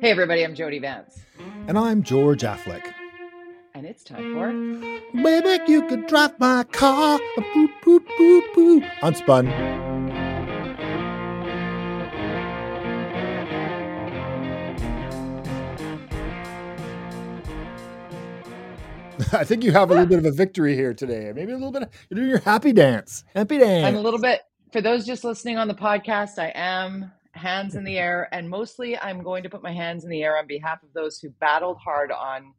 Hey, everybody, I'm Jody Vance. And I'm George Affleck. And it's time for. Baby, you could drive my car. Boop, boop, boop, boop. Unspun. I think you have a little bit of a victory here today. Maybe a little bit. Of, you're doing your happy dance. Happy dance. I'm a little bit. For those just listening on the podcast, I am hands in the air, and mostly I'm going to put my hands in the air on behalf of those who battled hard on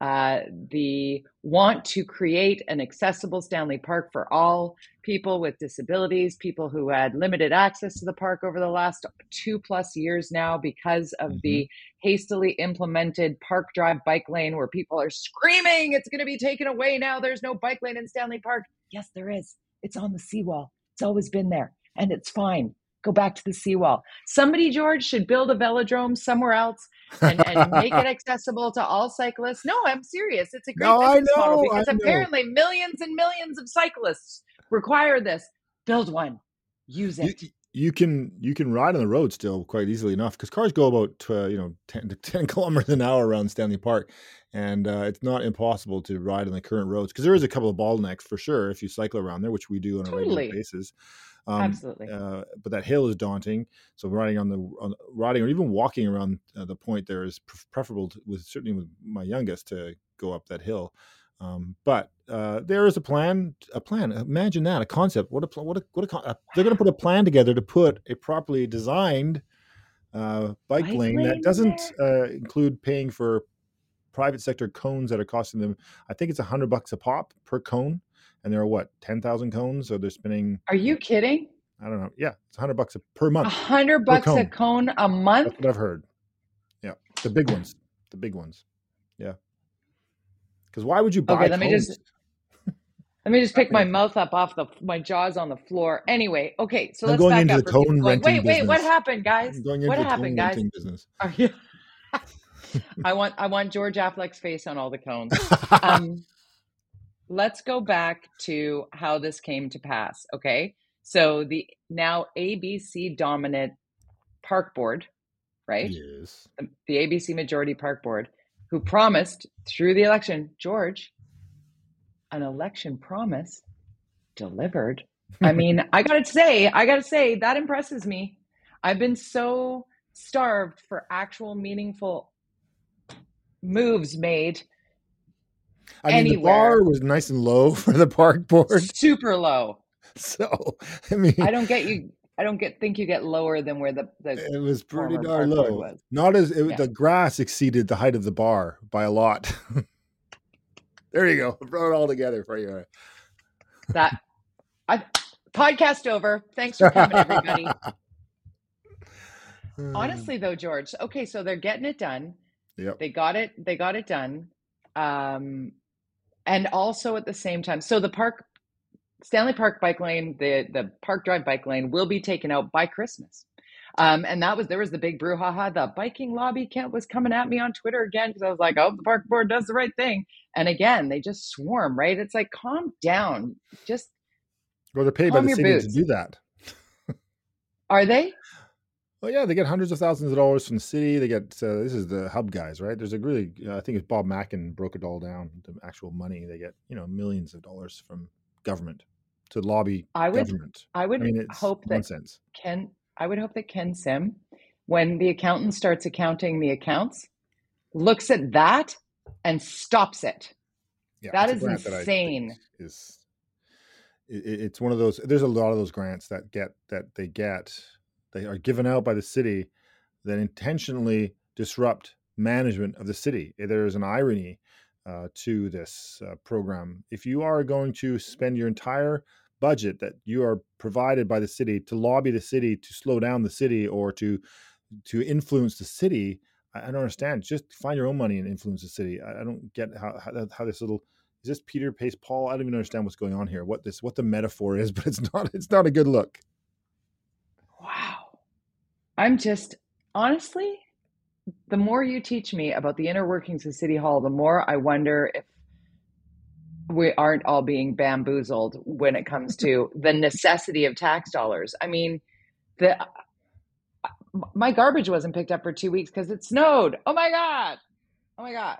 uh, the want to create an accessible Stanley Park for all people with disabilities, people who had limited access to the park over the last two plus years now because of mm-hmm. the hastily implemented Park Drive bike lane where people are screaming, it's going to be taken away now. There's no bike lane in Stanley Park. Yes, there is. It's on the seawall. It's always been there and it's fine go back to the seawall. Somebody, George, should build a velodrome somewhere else and, and make it accessible to all cyclists. No, I'm serious. It's a great no, business know, model because apparently millions and millions of cyclists require this. Build one, use it. You, you can you can ride on the road still quite easily enough because cars go about uh, you know 10 to 10 kilometers an hour around Stanley Park and uh, it's not impossible to ride on the current roads because there is a couple of bottlenecks for sure if you cycle around there which we do on a totally. regular basis um, Absolutely. Uh, but that hill is daunting. So riding on the on, riding or even walking around uh, the point there is preferable to, with certainly with my youngest to go up that hill. Um, but uh, there is a plan. A plan. Imagine that. A concept. What a what a what a. Uh, they're going to put a plan together to put a properly designed uh, bike, lane, that doesn't uh, include paying for private sector cones that are costing them. I think it's a hundred bucks a pop per cone and there are what ten thousand cones, so they're spinning. Are you kidding? I don't know. Yeah, it's hundred bucks a, per month. A hundred bucks cone. a cone a month. That's what I've heard. Yeah, the big ones. The big ones. Yeah. Because why would you buy? Okay, let cones? me just. Let me just pick my mouth up off the my jaws on the floor. Anyway, okay, so I'm let's going back into up. The cone renting wait, wait, business. what happened, guys? I'm going into what the happened, cone guys? Business. Are you? I want I want George Affleck's face on all the cones. Um, let's go back to how this came to pass. Okay. So the now ABC dominant park board, right? Yes. Um, the, the ABC majority park board, who promised through the election, George, an election promise delivered. I mean, I got to say, I got to say, that impresses me. I've been so starved for actual meaningful moves made I mean, the bar was nice and low for the park board. Super low. So, I mean, I don't get you. I don't get think you get lower than where the, the it was pretty darn low. Was. Not as it, yeah. the grass exceeded the height of the bar by a lot. there you go. Throw it all together for you. That I podcast over. Thanks for coming, everybody. Honestly, though, George. Okay, so they're getting it done. Yep. They got it. They got it done. Um, and also at the same time, so the park, Stanley Park bike lane, the the Park Drive bike lane will be taken out by Christmas. Um, and that was there was the big brouhaha. The biking lobby camp was coming at me on Twitter again because I was like, "Oh, the park board does the right thing." And again, they just swarm. Right? It's like, calm down. Just well, they're paid by the city boots. to do that. Are they? Well, yeah, they get hundreds of thousands of dollars from the city. They get uh, this is the hub guys, right? There's a really, uh, I think it's Bob Mackin broke it all down. The actual money they get, you know, millions of dollars from government to lobby I would, government. I would I mean, hope that nonsense. Ken, I would hope that Ken Sim, when the accountant starts accounting the accounts, looks at that and stops it. Yeah, that is insane. That is it, it's one of those. There's a lot of those grants that get that they get they are given out by the city that intentionally disrupt management of the city. Eh, there is an irony uh, to this uh, program. If you are going to spend your entire budget that you are provided by the city to lobby the city to slow down the city or to to influence the city, I, don't understand. Just find your own money and influence the city. I, I don't get how, how, how this little is this Peter pays Paul. I don't even understand what's going on here. What this what the metaphor is, but it's not it's not a good look. I'm just honestly, the more you teach me about the inner workings of City Hall, the more I wonder if we aren't all being bamboozled when it comes to the necessity of tax dollars. I mean, the uh, my garbage wasn't picked up for two weeks because it snowed. Oh my God. Oh my God.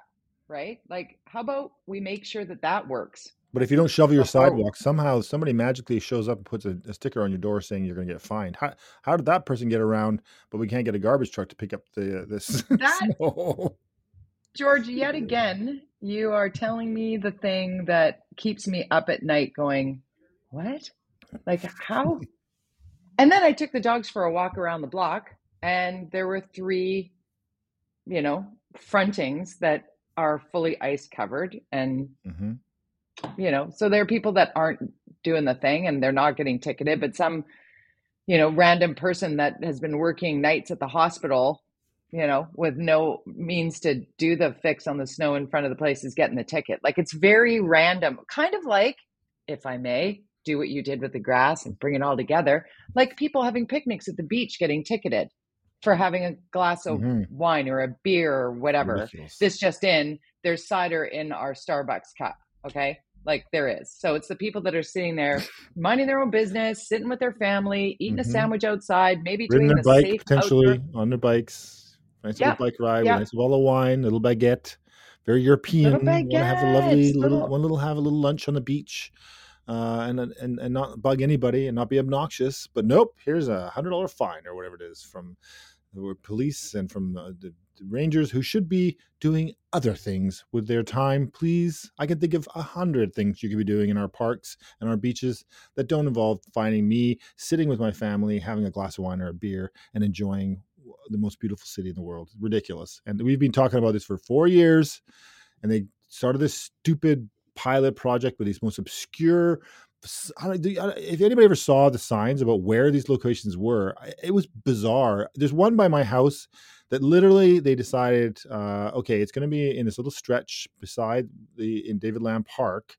Right? Like, how about we make sure that that works? But if you don't shovel your sidewalk, somehow somebody magically shows up and puts a, a sticker on your door saying you're going to get fined. How how did that person get around? But we can't get a garbage truck to pick up the uh, this that, snow. George, yet again, you are telling me the thing that keeps me up at night. Going, what? Like how? and then I took the dogs for a walk around the block, and there were three, you know, frontings that are fully ice covered and. Mm-hmm you know, so there are people that aren't doing the thing and they're not getting ticketed, but some, you know, random person that has been working nights at the hospital, you know, with no means to do the fix on the snow in front of the place is getting the ticket. Like it's very random, kind of like, if I may, do what you did with the grass and bring it all together, like people having picnics at the beach getting ticketed for having a glass of mm-hmm. wine or a beer or whatever. Ridiculous. This just in, there's cider in our Starbucks cup. Okay. Like there is. So it's the people that are sitting there minding their own business, sitting with their family, eating mm-hmm. a sandwich outside, maybe Ridden doing their bike potentially outdoor... on their bikes. Nice yeah. little bike ride, yeah. nice bottle of wine, little baguette, very European. Little baguette, have a lovely little, little one little have a little lunch on the beach. Uh, and and and not bug anybody and not be obnoxious. But nope, here's a hundred dollar fine or whatever it is from the police and from uh, the Rangers who should be doing other things with their time. Please, I can think of a hundred things you could be doing in our parks and our beaches that don't involve finding me sitting with my family, having a glass of wine or a beer, and enjoying the most beautiful city in the world. Ridiculous. And we've been talking about this for four years, and they started this stupid pilot project with these most obscure if anybody ever saw the signs about where these locations were, it was bizarre. There's one by my house that literally they decided, uh, okay, it's going to be in this little stretch beside the in David Lam Park,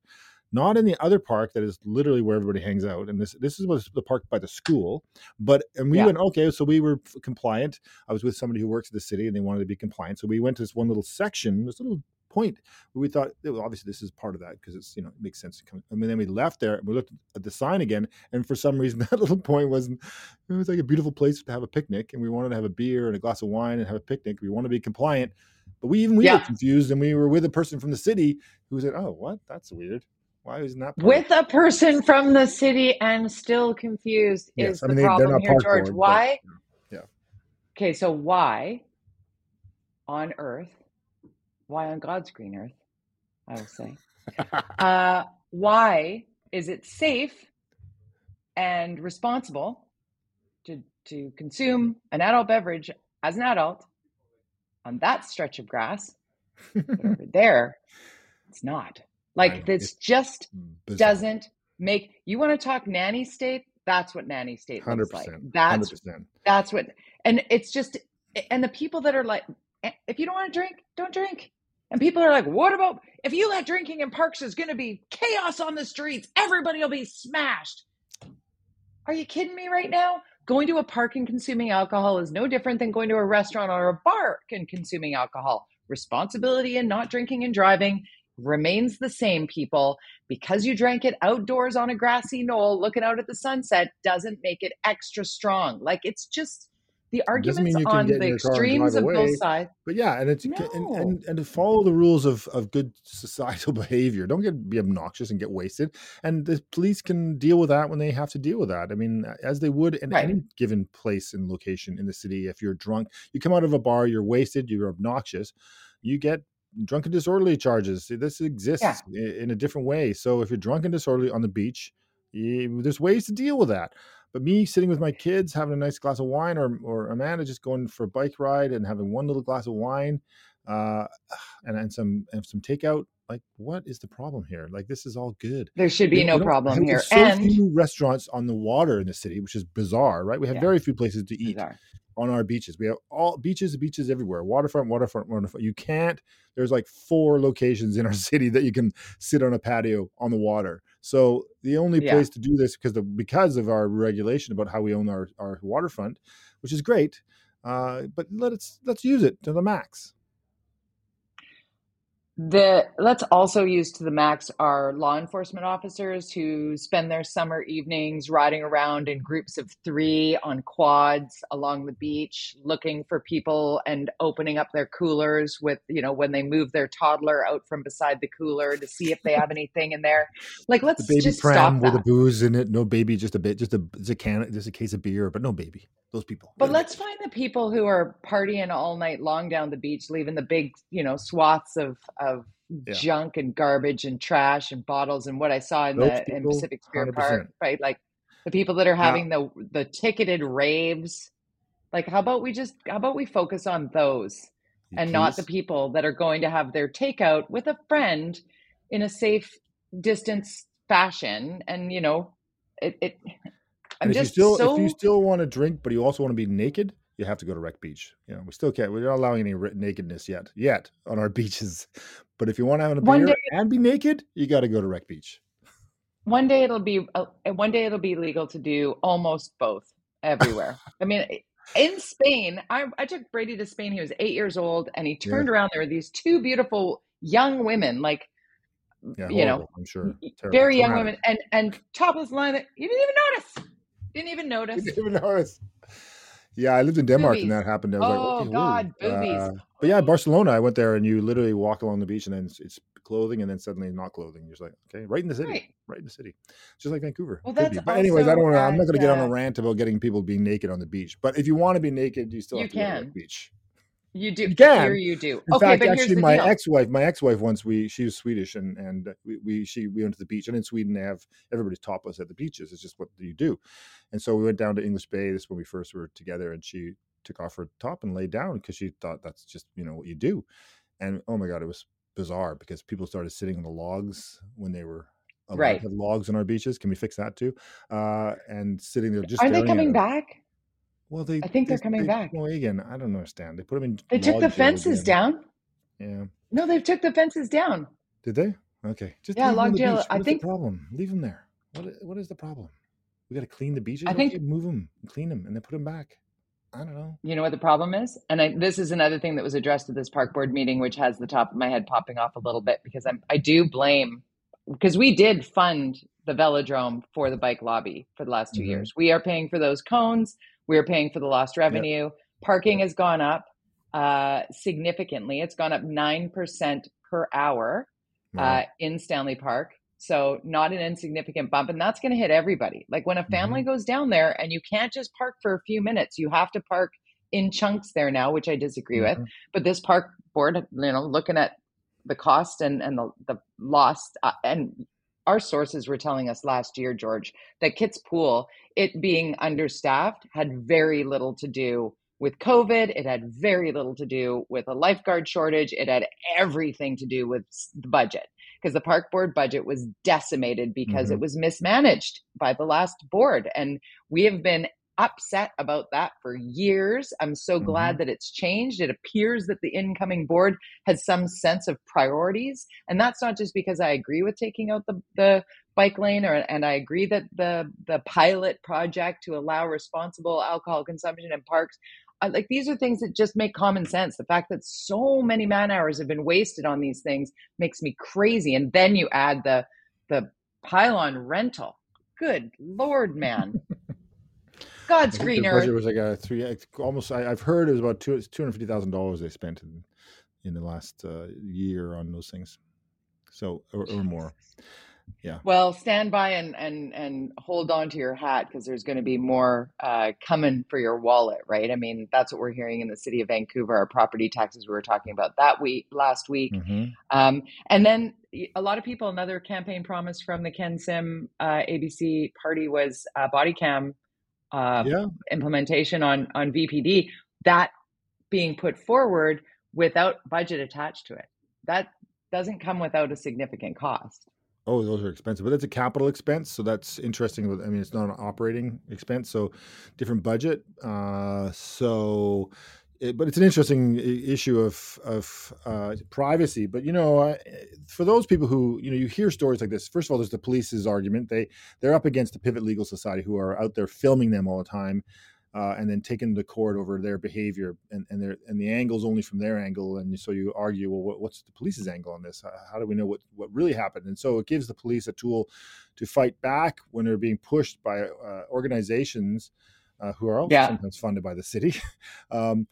not in the other park that is literally where everybody hangs out. And this this is was the park by the school, but and we yeah. went okay, so we were compliant. I was with somebody who works at the city, and they wanted to be compliant, so we went to this one little section, this little point we thought well, obviously this is part of that because it's you know it makes sense to come I mean then we left there and we looked at the sign again and for some reason that little point wasn't it was like a beautiful place to have a picnic and we wanted to have a beer and a glass of wine and have a picnic. We want to be compliant but we even we yeah. were confused and we were with a person from the city who said oh what? That's weird. Why isn't that with a person from the city and still confused yes, is I mean, the they, problem here george. board, why? but, yeah. Okay so why on earth why on God's green earth, I will say. uh, why is it safe and responsible to, to consume an adult beverage as an adult on that stretch of grass? over there, it's not. Like, this just bizarre. doesn't make you want to talk nanny state? That's what nanny state 100%, looks like. That's 100%. that's what, and it's just, and the people that are like, eh, if you don't want to drink, don't drink. And people are like, what about if you let drinking in parks is going to be chaos on the streets? Everybody will be smashed. Are you kidding me right now? Going to a park and consuming alcohol is no different than going to a restaurant or a bar and consuming alcohol. Responsibility in not drinking and driving remains the same, people. Because you drank it outdoors on a grassy knoll looking out at the sunset doesn't make it extra strong. Like it's just the arguments on the extremes of both sides. But yeah, and it's no. and, and, and to follow the rules of, of good societal behavior. Don't get be obnoxious and get wasted. And the police can deal with that when they have to deal with that. I mean, as they would in right. any given place and location in the city. If you're drunk, you come out of a bar, you're wasted, you're obnoxious, you get drunken disorderly charges. This exists yeah. in a different way. So if you're drunk and disorderly on the beach, you, there's ways to deal with that. But me sitting with my kids, having a nice glass of wine, or or Amanda just going for a bike ride and having one little glass of wine, uh, and and some and some takeout. Like, what is the problem here? Like, this is all good. There should be no problem here. And so and few restaurants on the water in the city, which is bizarre, right? We have yeah. very few places to eat. Bizarre on our beaches. We have all beaches, beaches everywhere, waterfront, waterfront, waterfront. You can't. There's like four locations in our city that you can sit on a patio on the water. So the only yeah. place to do this because the because of our regulation about how we own our our waterfront, which is great, uh, but let us let's use it to the max. The let's also use to the max our law enforcement officers who spend their summer evenings riding around in groups of three on quads along the beach, looking for people and opening up their coolers with, you know, when they move their toddler out from beside the cooler to see if they have anything in there. Like, let's The baby just pram stop with a booze in it, no baby, just a bit, just a just a can, just a case of beer, but no baby. Those people. But let's find the people who are partying all night long down the beach, leaving the big, you know, swaths of of Yeah. junk and garbage and trash and bottles and what I saw in Those the in Pacific Spirit hundred Park, right? Like the people that are having the the ticketed raves. Like how about we just how about we focus on those you and not the people that are going to have their takeout with a friend in a safe distance fashion and you know, it, it I'm And if you just still, if you still want to drink, but you also want to be naked, you have to go to Wreck Beach. You know, we still can't. We're not allowing any nakedness yet, yet on our beaches. But if you want to have a one day beer and be naked, you got to go to Wreck Beach. One day it'll be uh, one day it'll be legal to do almost both everywhere. I mean, in Spain, I, I took Brady to Spain. He was eight years old, and he Yeah, turned around. There were these two beautiful young women, like yeah, you know. I'm sure, terrible, very young traumatic. women, and and topless line. That you didn't even notice. Didn't even notice. didn't even notice. Yeah, I lived in Denmark and that happened. I was like, Oh whoa. God, boobies. Uh, but yeah, Barcelona, I went there and you literally walk along the beach and then it's, it's clothing and then suddenly not clothing. You're just like, okay, right in the city, Right. right in the city, just like Vancouver. Well, that's. But anyways, I don't want to. I'm not going to get on a uh, rant about getting people being naked on the beach. But if you want to be naked, you still you have to go to Wreck can. Beach. You do. You Here you do. In Okay, fact, but actually, my deal. ex-wife, my ex-wife, once we she was Swedish, and and we, we she we went to the beach, and in Sweden they have everybody's topless at the beaches. It's just what you do, and so we went down to English Bay. This is when we first were together, and she took off her top and laid down because she thought that's just you know what you do, and oh my god, it was bizarre because people started sitting on the logs when they were Right. have logs on our beaches. Can we fix that too? Uh, and sitting there just Aren't they coming back? Well, they I think they they're coming they back. well again. I don't understand. They put them in They took the fences again. down. Yeah. No, they took the fences down. Did they? Okay, just Yeah, leave them on log jail. I think the problem? Leave them there. What What is the problem? We got to clean the beaches. I think move them, clean them, and then put them back. I don't know. you know what the problem is, and I, this is another thing that was addressed at this park board meeting, which has the top of my head popping off a little bit because I'm I do blame because we did fund the velodrome for the bike lobby for the last 2 hmm years. We are paying for those cones. We are paying for the lost Yep. revenue. Parking Yep. has gone up uh, significantly. It's gone up nine percent per hour Wow. uh, in Stanley Park. So not an insignificant bump, and that's going to hit everybody. Like when a family hmm goes down there, and you can't just park for a few minutes. You have to park in chunks there now, which I disagree with. hmm But this park board, you know, looking at the cost and and the the lost, uh, and our sources were telling us last year, George, that Kits Pool, it being understaffed, had very little to do with COVID. It had very little to do with a lifeguard shortage. It had everything to do with the budget because the park board budget was decimated because hmm it was mismanaged by the last board. And we have been upset about that for years. I'm so hmm glad that it's changed. It appears that the incoming board has some sense of priorities. And that's not just because I agree with taking out the, the bike lane or and I agree that the the pilot project to allow responsible alcohol consumption in parks uh, like these are things that just make common sense. The fact that so many man hours have been wasted on these things makes me crazy. And then you add the the pylon rental. Good lord, man. God's green their budget was like a three, almost. I, I've heard it was about two two hundred fifty thousand dollars they spent in in the last uh, year on those things, so or, or more. Yeah. Well, stand by and and and hold on to your hat because there's going to be more uh, coming for your wallet, right? I mean, that's what we're hearing in the city of Vancouver. Our property taxes we were talking about that week last week, hmm um, and then a lot of people. Another campaign promise from the Ken Sim uh, ABC party was uh, body cam uh, Yeah. implementation on on VPD. That being put forward without budget attached to it. That doesn't come without a significant cost. Oh, those are expensive, but that's a capital expense, so that's interesting. I mean, it's not an operating expense, so different budget. Uh, so, it, but it's an interesting issue of of uh, privacy. But you know, uh, for those people who you know, you hear stories like this. First of all, there's the police's argument. They they're up against the Pivot Legal Society, who are out there filming them all the time. uh, and then taking to court over their behavior and and their and the angles only from their angle and so you argue well what, what's the police's angle on this how, how, do we know what what really happened and so it gives the police a tool to fight back when they're being pushed by uh, organizations uh, who are also yeah. sometimes funded by the city um,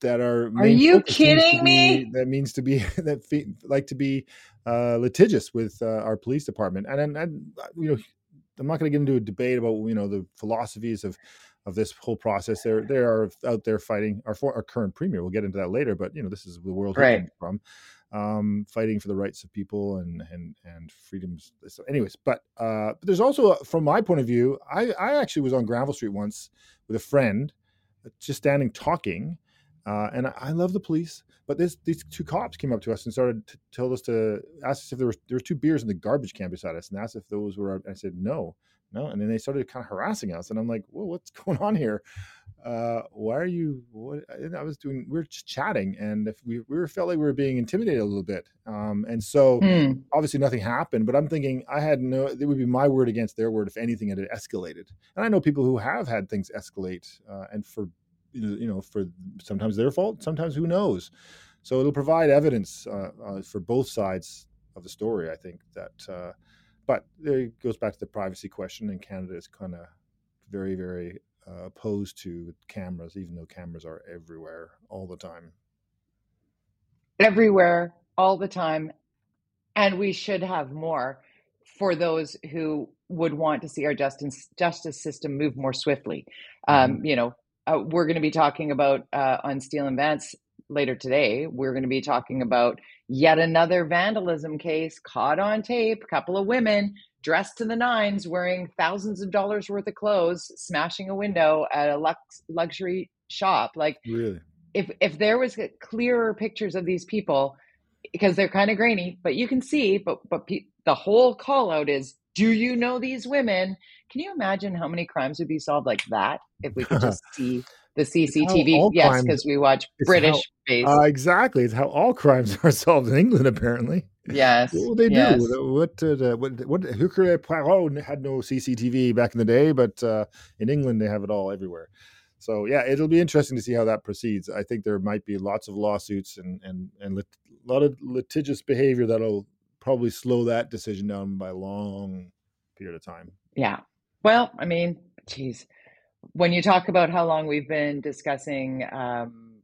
that are are you kidding me be, that means to be that fe- like to be uh, litigious with uh, our police department and, and and you know i'm not going to get into a debate about you know the philosophies of of this whole process. They're they are out there fighting our for our current premier. We'll get into that later, but you know this is the world right. from um, fighting for the rights of people and and and freedoms. So, anyways, but uh, but there's also from my point of view, I I actually was on Granville Street once with a friend, just standing talking. Uh, and I, love the police, but this, these two cops came up to us and started to tell us to ask us if there were there were two beers in the garbage can beside us, and asked if those were. I said no, no and then they started kind of harassing us and i'm like well what's going on here uh why are you what i was doing we are just chatting and if we, we felt like we were being intimidated a little bit um and so mm. obviously nothing happened but i'm thinking i had no it would be my word against their word if anything had escalated and i know people who have had things escalate uh, and for you know for sometimes their fault sometimes who knows so it'll provide evidence uh, uh, for both sides of the story i think that uh, but it goes back to the privacy question, and Canada is kind of very, very uh, opposed to cameras, even though cameras are everywhere all the time. Everywhere, all the time. And we should have more for those who would want to see our justice justice system move more swiftly. Um, mm-hmm. You know, uh, we're going to be talking about uh, on Steel and Vance later today. We're going to be talking about Yet another vandalism case caught on tape. A couple of women dressed to the nines, wearing thousands of dollars worth of clothes, smashing a window at a lux- luxury shop. Like, really? if if there was clearer pictures of these people, because they're kind of grainy, but you can see. But but pe- the whole call out is, do you know these women? Can you imagine how many crimes would be solved like that if we could just see the CCTV. Yes, because we watch British based. Uh, exactly, it's how all crimes are solved in England. Apparently, yes. What they yes. do? What uh, what what? Hercule Poirot had no CCTV back in the day, but uh, in England they have it all everywhere. So yeah, it'll be interesting to see how that proceeds. I think there might be lots of lawsuits and and and lit- a lot of litigious behavior that'll probably slow that decision down by a long period of time. Yeah. Well, I mean, geez when you talk about how long we've been discussing um,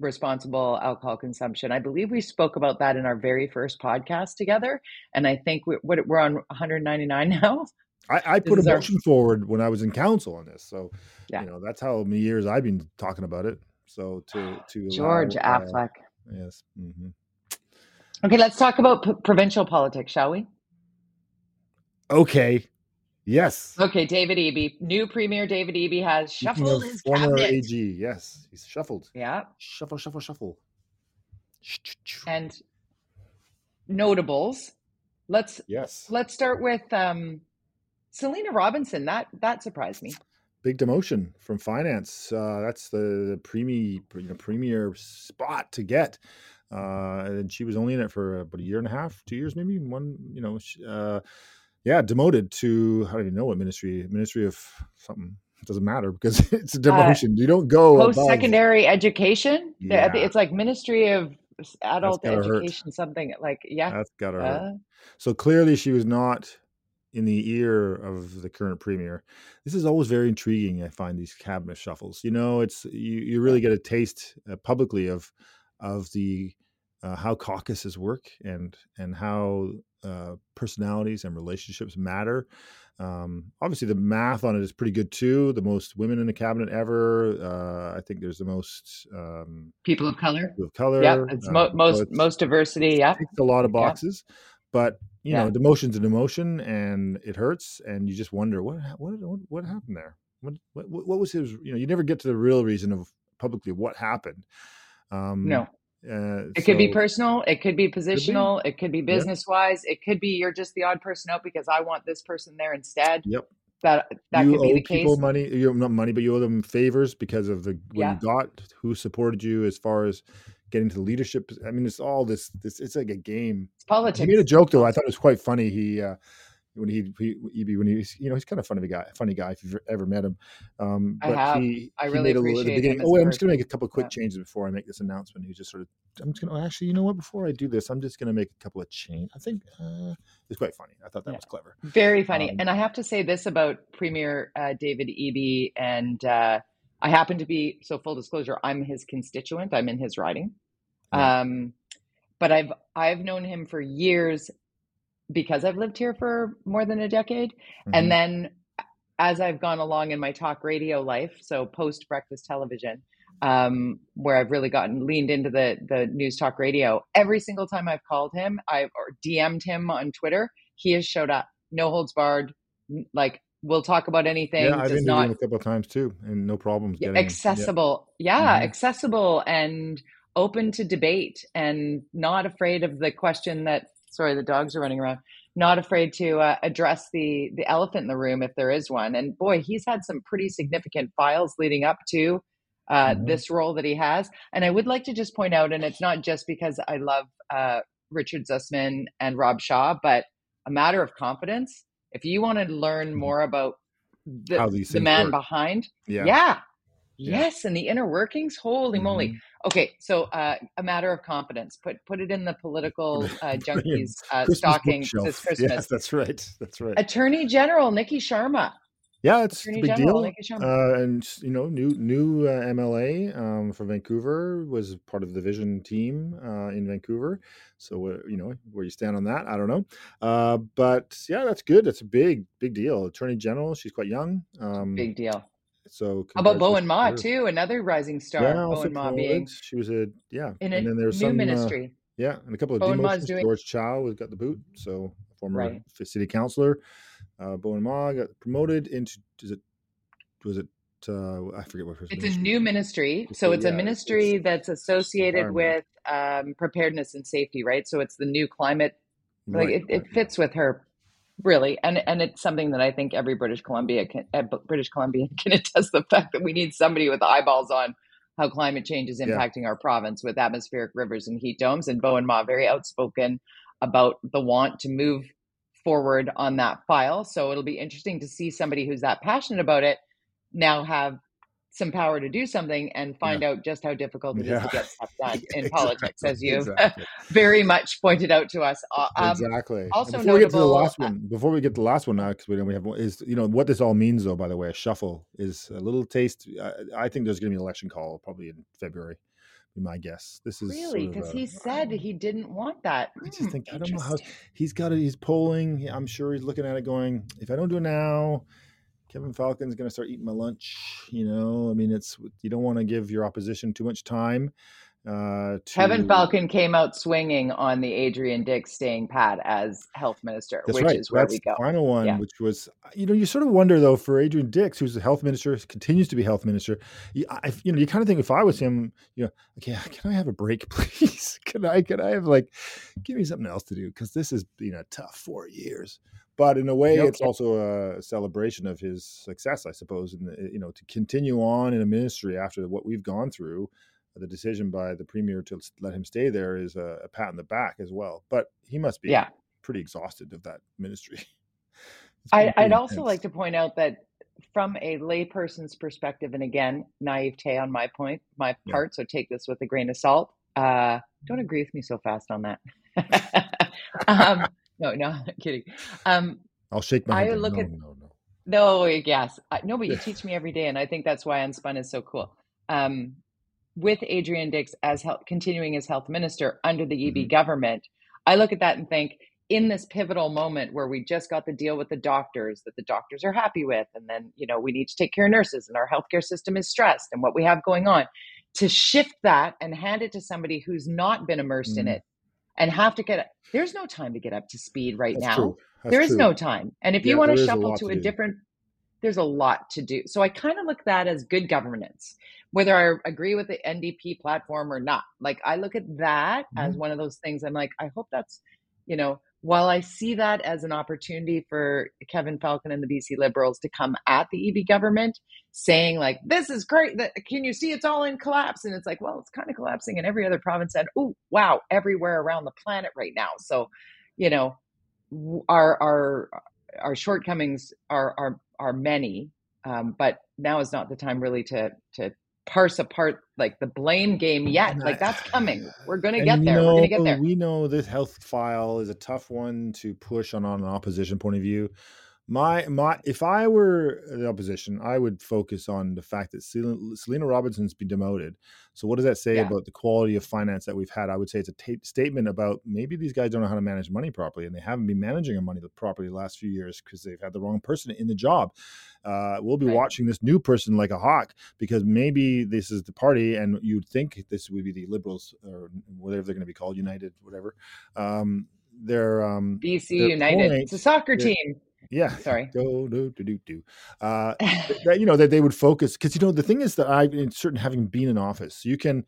responsible alcohol consumption, I believe we spoke about that in our very first podcast together, and I think we, we're on 199 now. I, I put a motion our... forward when I was in council on this, so yeah. you know that's how many years I've been talking about it. So to to George allow, uh, Affleck, uh, yes. Mm-hmm. Okay, let's talk about p- provincial politics, shall we? Okay. Yes. Okay, David Eby, new premier David Eby has shuffled his former cabinet. AG. Yes, he's shuffled. Yeah. Shuffle, shuffle, shuffle. And notables. Let's yes. Let's start with um, Selena Robinson. That that surprised me. Big demotion from finance. Uh, that's the, the premier, you know, premier spot to get. Uh, and she was only in it for about a year and a half, two years, maybe one. You know, uh, yeah, demoted to I don't even know what ministry, ministry of something. It doesn't matter because it's a uh, demotion. Uh, you don't go post secondary education. Yeah. It's like Ministry of Adult Education, hurt. something like yeah. That's got her. Uh, so clearly, she was not in the ear of the current premier. This is always very intriguing. I find these cabinet shuffles. You know, it's you, you really get a taste uh, publicly of of the uh, how caucuses work and and how uh, personalities and relationships matter. Um, obviously, the math on it is pretty good too. The most women in the cabinet ever. Uh, I think there's the most um, people of color. People of color. Yeah, it's mo- uh, most so it's, most diversity. Yeah, ticks a lot of boxes. Yeah. But you yeah. know, demotion's an emotion, and it hurts, and you just wonder what what what, what happened there. What, what what was his? You know, you never get to the real reason of publicly what happened. Um, no. Uh, it so, could be personal. It could be positional. Could be. It could be business wise. It could be you're just the odd person out because I want this person there instead. Yep. That that you could be the people money. You not money, but you owe them favors because of the what yeah. you got, who supported you as far as getting to leadership. I mean, it's all this. This it's like a game. It's politics. He made a joke though. I thought it was quite funny. He uh, when he, he when he's you know he's kind of funny guy, funny guy if you've ever met him. Um, but I have. he, I really he appreciate him. Oh, I'm just gonna make a couple of quick yeah. changes before I make this announcement. He just sort of, I'm just gonna oh, actually, you know what? Before I do this, I'm just gonna make a couple of changes. I think uh, it's quite funny. I thought that yeah. was clever. Very funny. Um, and I have to say this about Premier uh, David Eby, and uh, I happen to be so full disclosure. I'm his constituent. I'm in his riding. Yeah. Um, but I've I've known him for years because I've lived here for more than a decade. Mm-hmm. And then as I've gone along in my talk radio life, so post breakfast television, um, where I've really gotten leaned into the the news talk radio, every single time I've called him, I've or DM'd him on Twitter, he has showed up, no holds barred, like we'll talk about anything. Yeah, I've been not, a couple of times too, and no problems. Getting, accessible, yeah, yeah mm-hmm. accessible and open to debate, and not afraid of the question that sorry, the dogs are running around. Not afraid to uh, address the the elephant in the room if there is one. And boy, he's had some pretty significant files leading up to uh, mm-hmm. this role that he has. And I would like to just point out, and it's not just because I love uh, Richard Zussman and Rob Shaw, but a matter of confidence. If you want to learn mm-hmm. more about the, the man work. behind, yeah. yeah. Yes, and the inner workings. Holy mm-hmm. moly! Okay, so uh, a matter of confidence. Put put it in the political uh, junkies uh, stocking this Christmas. Yes, that's right. That's right. Attorney General Niki Sharma. Yeah, it's Attorney a big General, deal. Uh, and you know, new new uh, MLA um, from Vancouver was part of the Vision team uh, in Vancouver. So uh, you know where you stand on that, I don't know. Uh, but yeah, that's good. That's a big big deal. Attorney General. She's quite young. Um, big deal. So How about Bowen Ma too, another rising star. Yeah, Bowen Ma being she was a yeah, in a and then there's new some, uh, ministry. Uh, yeah, and a couple of Bowen demotions. Doing... George Chow has got the boot, so former right. city councilor. Uh, Bowen Ma got promoted into is it was it uh, I forget what It's a new ministry, so it's yeah, a ministry it's that's associated with um, preparedness and safety, right? So it's the new climate. Like right, it, right. it fits with her really and and it's something that i think every british columbia can uh, british columbian can attest the fact that we need somebody with eyeballs on how climate change is impacting yeah. our province with atmospheric rivers and heat domes and bowen ma very outspoken about the want to move forward on that file so it'll be interesting to see somebody who's that passionate about it now have some power to do something and find yeah. out just how difficult it yeah. is to get stuff done in exactly. politics, as you've exactly. very much pointed out to us. Uh, um, exactly. Also, before notable, we get to the last one, before we get to the last one now, because we, don't we have is you know what this all means though. By the way, a shuffle is a little taste. I, I think there's going to be an election call probably in February. My guess. This is really because sort of he said he didn't want that. I just hmm, think I don't know how he's got it. He's polling. I'm sure he's looking at it, going, if I don't do it now Kevin Falcon's going to start eating my lunch. You know, I mean, it's you don't want to give your opposition too much time. Uh, to... Kevin Falcon came out swinging on the Adrian Dix staying pat as health minister, That's which right. is where That's we go. Final one, yeah. which was, you know, you sort of wonder though for Adrian Dix, who's the health minister, continues to be health minister. You, I, you know, you kind of think if I was him, you know, okay, can I have a break, please? can I, can I have like, give me something else to do because this has been a tough four years but in a way okay. it's also a celebration of his success i suppose and you know to continue on in a ministry after what we've gone through the decision by the premier to let him stay there is a, a pat on the back as well but he must be yeah. pretty exhausted of that ministry I, would also like to point out that from a layperson's perspective and again naivete on my point my part yeah. so take this with a grain of salt uh, don't agree with me so fast on that um, no, no, I'm kidding. Um, I'll shake my head. I look no, at no, no. No, yes, no, but you teach me every day, and I think that's why Unspun is so cool. Um, with Adrian Dix as health, continuing as health minister under the Eby mm-hmm. government, I look at that and think, in this pivotal moment where we just got the deal with the doctors that the doctors are happy with, and then you know we need to take care of nurses, and our healthcare system is stressed, and what we have going on, to shift that and hand it to somebody who's not been immersed mm-hmm. in it and have to get there's no time to get up to speed right That's now. there is true. no time. And if yeah, you want to shuffle to, to a different there's a lot to do. So i kind of look at that as good governance whether i agree with the ndp platform or not. Like i look at that mm-hmm. as one of those things. I'm like i hope that's you know while I see that as an opportunity for Kevin Falcon and the BC Liberals to come at the Eby government, saying like, "This is great. Can you see it's all in collapse?" And it's like, well, it's kind of collapsing in every other province, and oh wow, everywhere around the planet right now. So, you know, our our our shortcomings are are are many, um, but now is not the time really to to parse apart like the blame game yet. Like that's coming. We're going to get there. Know, We're going to get there. We know this health file is a tough one to push on, on an opposition point of view. My my, if I were the opposition, I would focus on the fact that Selena, Selena Robinson's been demoted. So what does that say yeah. about the quality of finance that we've had? I would say it's a t- statement about maybe these guys don't know how to manage money properly, and they haven't been managing their money properly the last few years because they've had the wrong person in the job. Uh, we'll be right. watching this new person like a hawk because maybe this is the party, and you'd think this would be the Liberals or whatever they're going to be called, United, whatever. Um, they're um, BC United. Point, it's a soccer team. Yeah. Sorry. Do, do, do, do, do. Uh, that, you know, that they would focus because, you know, the thing is that I've in certain having been in office, you can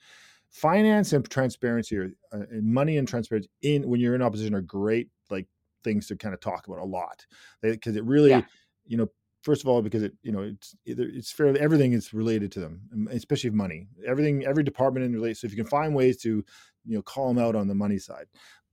finance and transparency or uh, money and transparency in when you're in opposition are great, like things to kind of talk about a lot because it really, yeah. you know, first of all because it you know it's it's fairly everything is related to them especially money everything every department in relate so if you can find ways to you know call them out on the money side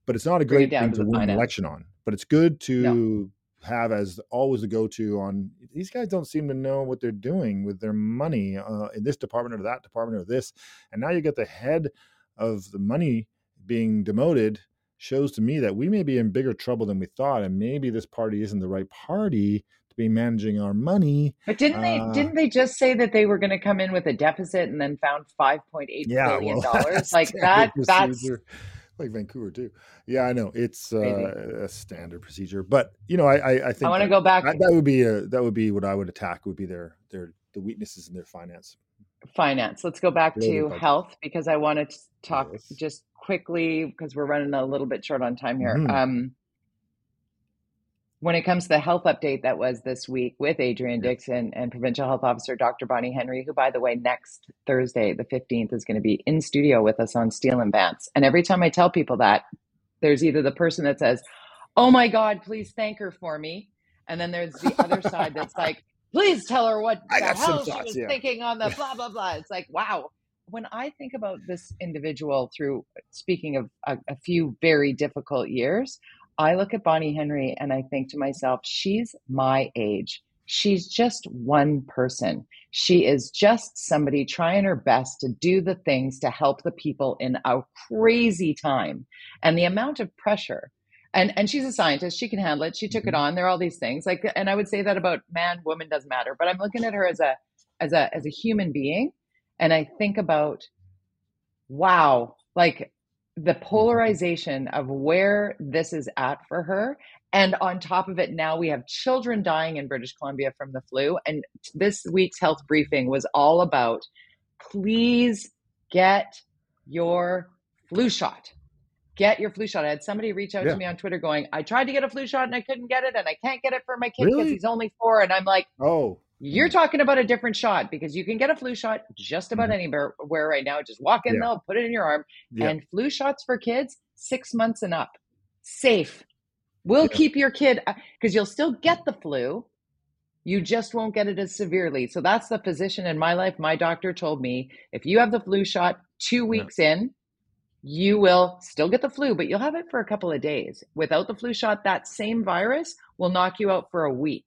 but it's not a great thing to, to win an election on but it's good to have as always the go-to on these guys don't seem to know what they're doing with their money uh, in this department or that department or this. And now you get the head of the money being demoted shows to me that we may be in bigger trouble than we thought and maybe this party isn't the right party to be managing our money but didn't they uh, didn't they just say that they were going to come in with a deficit and then found 5.8 yeah, billion well, dollars? like that that's like Vancouver too. Yeah, I know it's uh, a standard procedure, but you know, I I, I think I want to go back. That, that, would be a that would be what I would attack. Would be their their the weaknesses in their finance. Finance. Let's go back to health because I want to talk yes. just quickly because we're running a little bit short on time here. Mm-hmm. Um, when it comes to the health update that was this week with Adrian Dixon and Provincial Health Officer Dr. Bonnie Henry, who, by the way, next Thursday, the 15th, is going to be in studio with us on Steel and Vance. And every time I tell people that, there's either the person that says, Oh my God, please thank her for me. And then there's the other side that's like, Please tell her what the hell she was yeah. thinking on the blah, blah, blah. It's like, wow. When I think about this individual through speaking of a, a few very difficult years, I look at Bonnie Henry and I think to myself, she's my age. She's just one person. She is just somebody trying her best to do the things to help the people in a crazy time. And the amount of pressure and and she's a scientist she can handle it she took it mm-hmm. on there are all these things like and i would say that about man woman doesn't matter but i'm looking at her as a as a as a human being and i think about wow like the mm-hmm. polarization of where this is at for her. And on top of it, now we have children dying in British Columbia from the flu. And this week's health briefing was all about please get your flu shot. Get your flu shot. I had somebody reach out yeah. to me on Twitter going, I tried to get a flu shot and I couldn't get it, and I can't get it for my kid because really? he's only four. And I'm like, oh, you're talking about a different shot because you can get a flu shot just about mm-hmm. anywhere right now. Just walk in, yeah. they'll put it in your arm. Yeah. And flu shots for kids, six months and up, safe. We'll yeah. keep your kid because uh, you'll still get the flu. You just won't get it as severely. So that's the physician in my life. My doctor told me if you have the flu shot two weeks in, you will still get the flu, but you'll have it for a couple of days. Without the flu shot, that same virus will knock you out for a week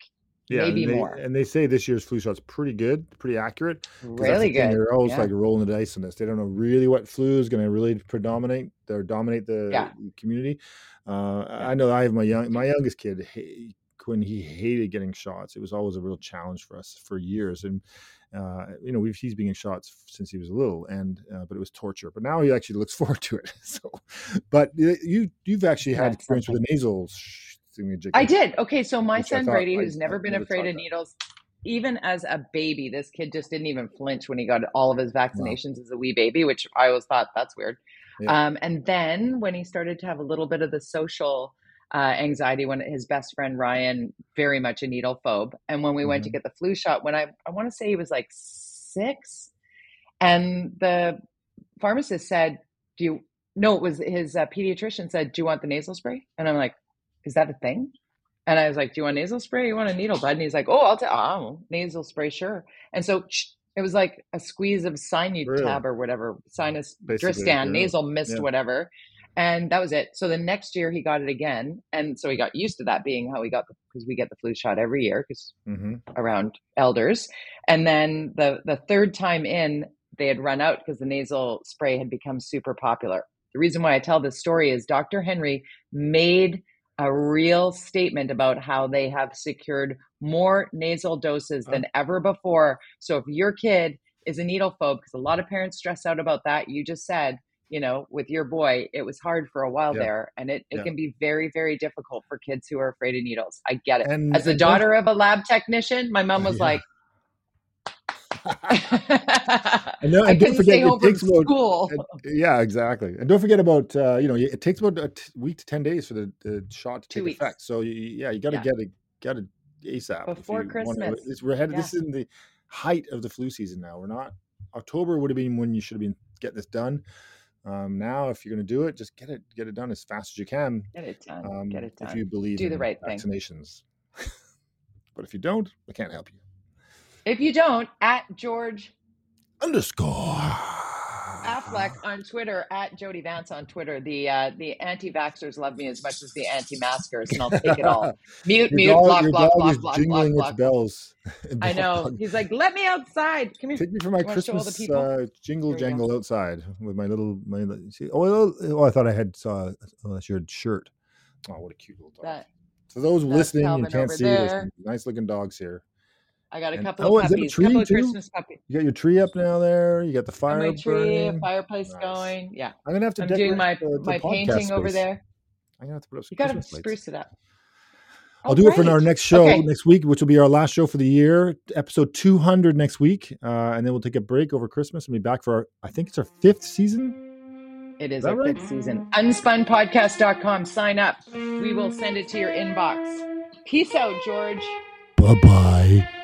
yeah, maybe and they, more. And they say this year's flu shot's pretty good, pretty accurate. Really good. They're always yeah. like rolling the dice on this. They don't know really what flu is going to really predominate or dominate the yeah. community. Uh, yeah. I know I have my young, my youngest kid. He, when he hated getting shots, it was always a real challenge for us for years. And uh, you know, we've he's been getting shots since he was little, and uh, but it was torture. But now he actually looks forward to it. So, but you you've actually had experience with the nasal I did. Okay, so my son Brady, who's never been afraid of needles, even as a baby, this kid just didn't even flinch when he got all of his vaccinations as a wee baby, which I always thought that's weird. Yeah. Um, and then when he started to have a little bit of the social uh, anxiety, when his best friend Ryan, very much a needle phobe, and when we mm-hmm. went to mm-hmm. get the flu shot, when I I want to say he was like six, and the pharmacist said, "Do you?" No, it was his uh, pediatrician said, "Do you want the nasal spray?" And I'm like, is that a thing? And I was like, do you want nasal spray? You want a needle bud? And he's like, oh, I'll take oh, nasal spray, sure. And so it was like a squeeze of sinus really? tab or whatever, sinus Basically, Dristan, yeah. nasal mist, yeah. whatever. And that was it. So the next year he got it again. And so he got used to that being how he got the because we get the flu shot every year because hmm around elders. And then the the third time in, they had run out because the nasal spray had become super popular. The reason why I tell this story is Dr. Henry made a real statement about how they have secured more nasal doses than uh-huh. ever before. So if your kid is a needle phobe, because a lot of parents stress out about that, you just said, you know, with your boy, it was hard for a while Yeah. there, and it, it Yeah. can be very, very difficult for kids who are afraid of needles. I get it. And As the daughter of a lab technician, my mom was Yeah. like, And no- I and don't forget, stay it takes about- school. and- yeah, exactly. And don't forget about uh, you know it takes about a t- week to ten days for the, the shot to Two take weeks. effect. So you, yeah, you got to Yeah. get it, got it ASAP Before Christmas. we're headed. This is in the height of the flu season now. We're not. October would have been when you should have been getting this done. Um, now, if you're going to do it, just get it get it done as fast as you can. Get it done. Um, Get it done. If you believe Do the right thing. vaccinations, but if you don't, I can't help you. If you don't, at George Underscore Affleck on Twitter, at Jody Vance on Twitter. The uh, the anti-vaxxers love me as much as the anti-maskers, and I'll take it all. Mute, mute, dog, block, your block, block, block, block, its block. bells. I know. He's like, let me outside. Come here. Take me for my You wanna show all the Christmas uh, jingle Here go. jangle outside with my little my. li- See, oh, oh, oh, I thought I had saw oh, that's your shirt. Oh, what a cute little dog! That For those listening Calvin and can't see, there's there. some nice looking dogs here. I got a And- couple oh, of is that a tree couple of too? Christmas puppies. You got your tree up now. There, you got the And fire my tree, burning. fireplace Nice. going. Yeah, I'm gonna have to I'm decorate doing my the, the my podcast painting over there. I'm gonna have to put up some You got to Christmas lights. spruce it up. I'll Oh, do it for our next show Okay. next week, which will be our last show for the year, episode 200 next week, uh, and then we'll take a break over Christmas and be back for our, I think it's our fifth season. It is that our right? fifth season. Unspunpodcast.com. Sign up. We will send it to your inbox. Peace out, George. Bye bye.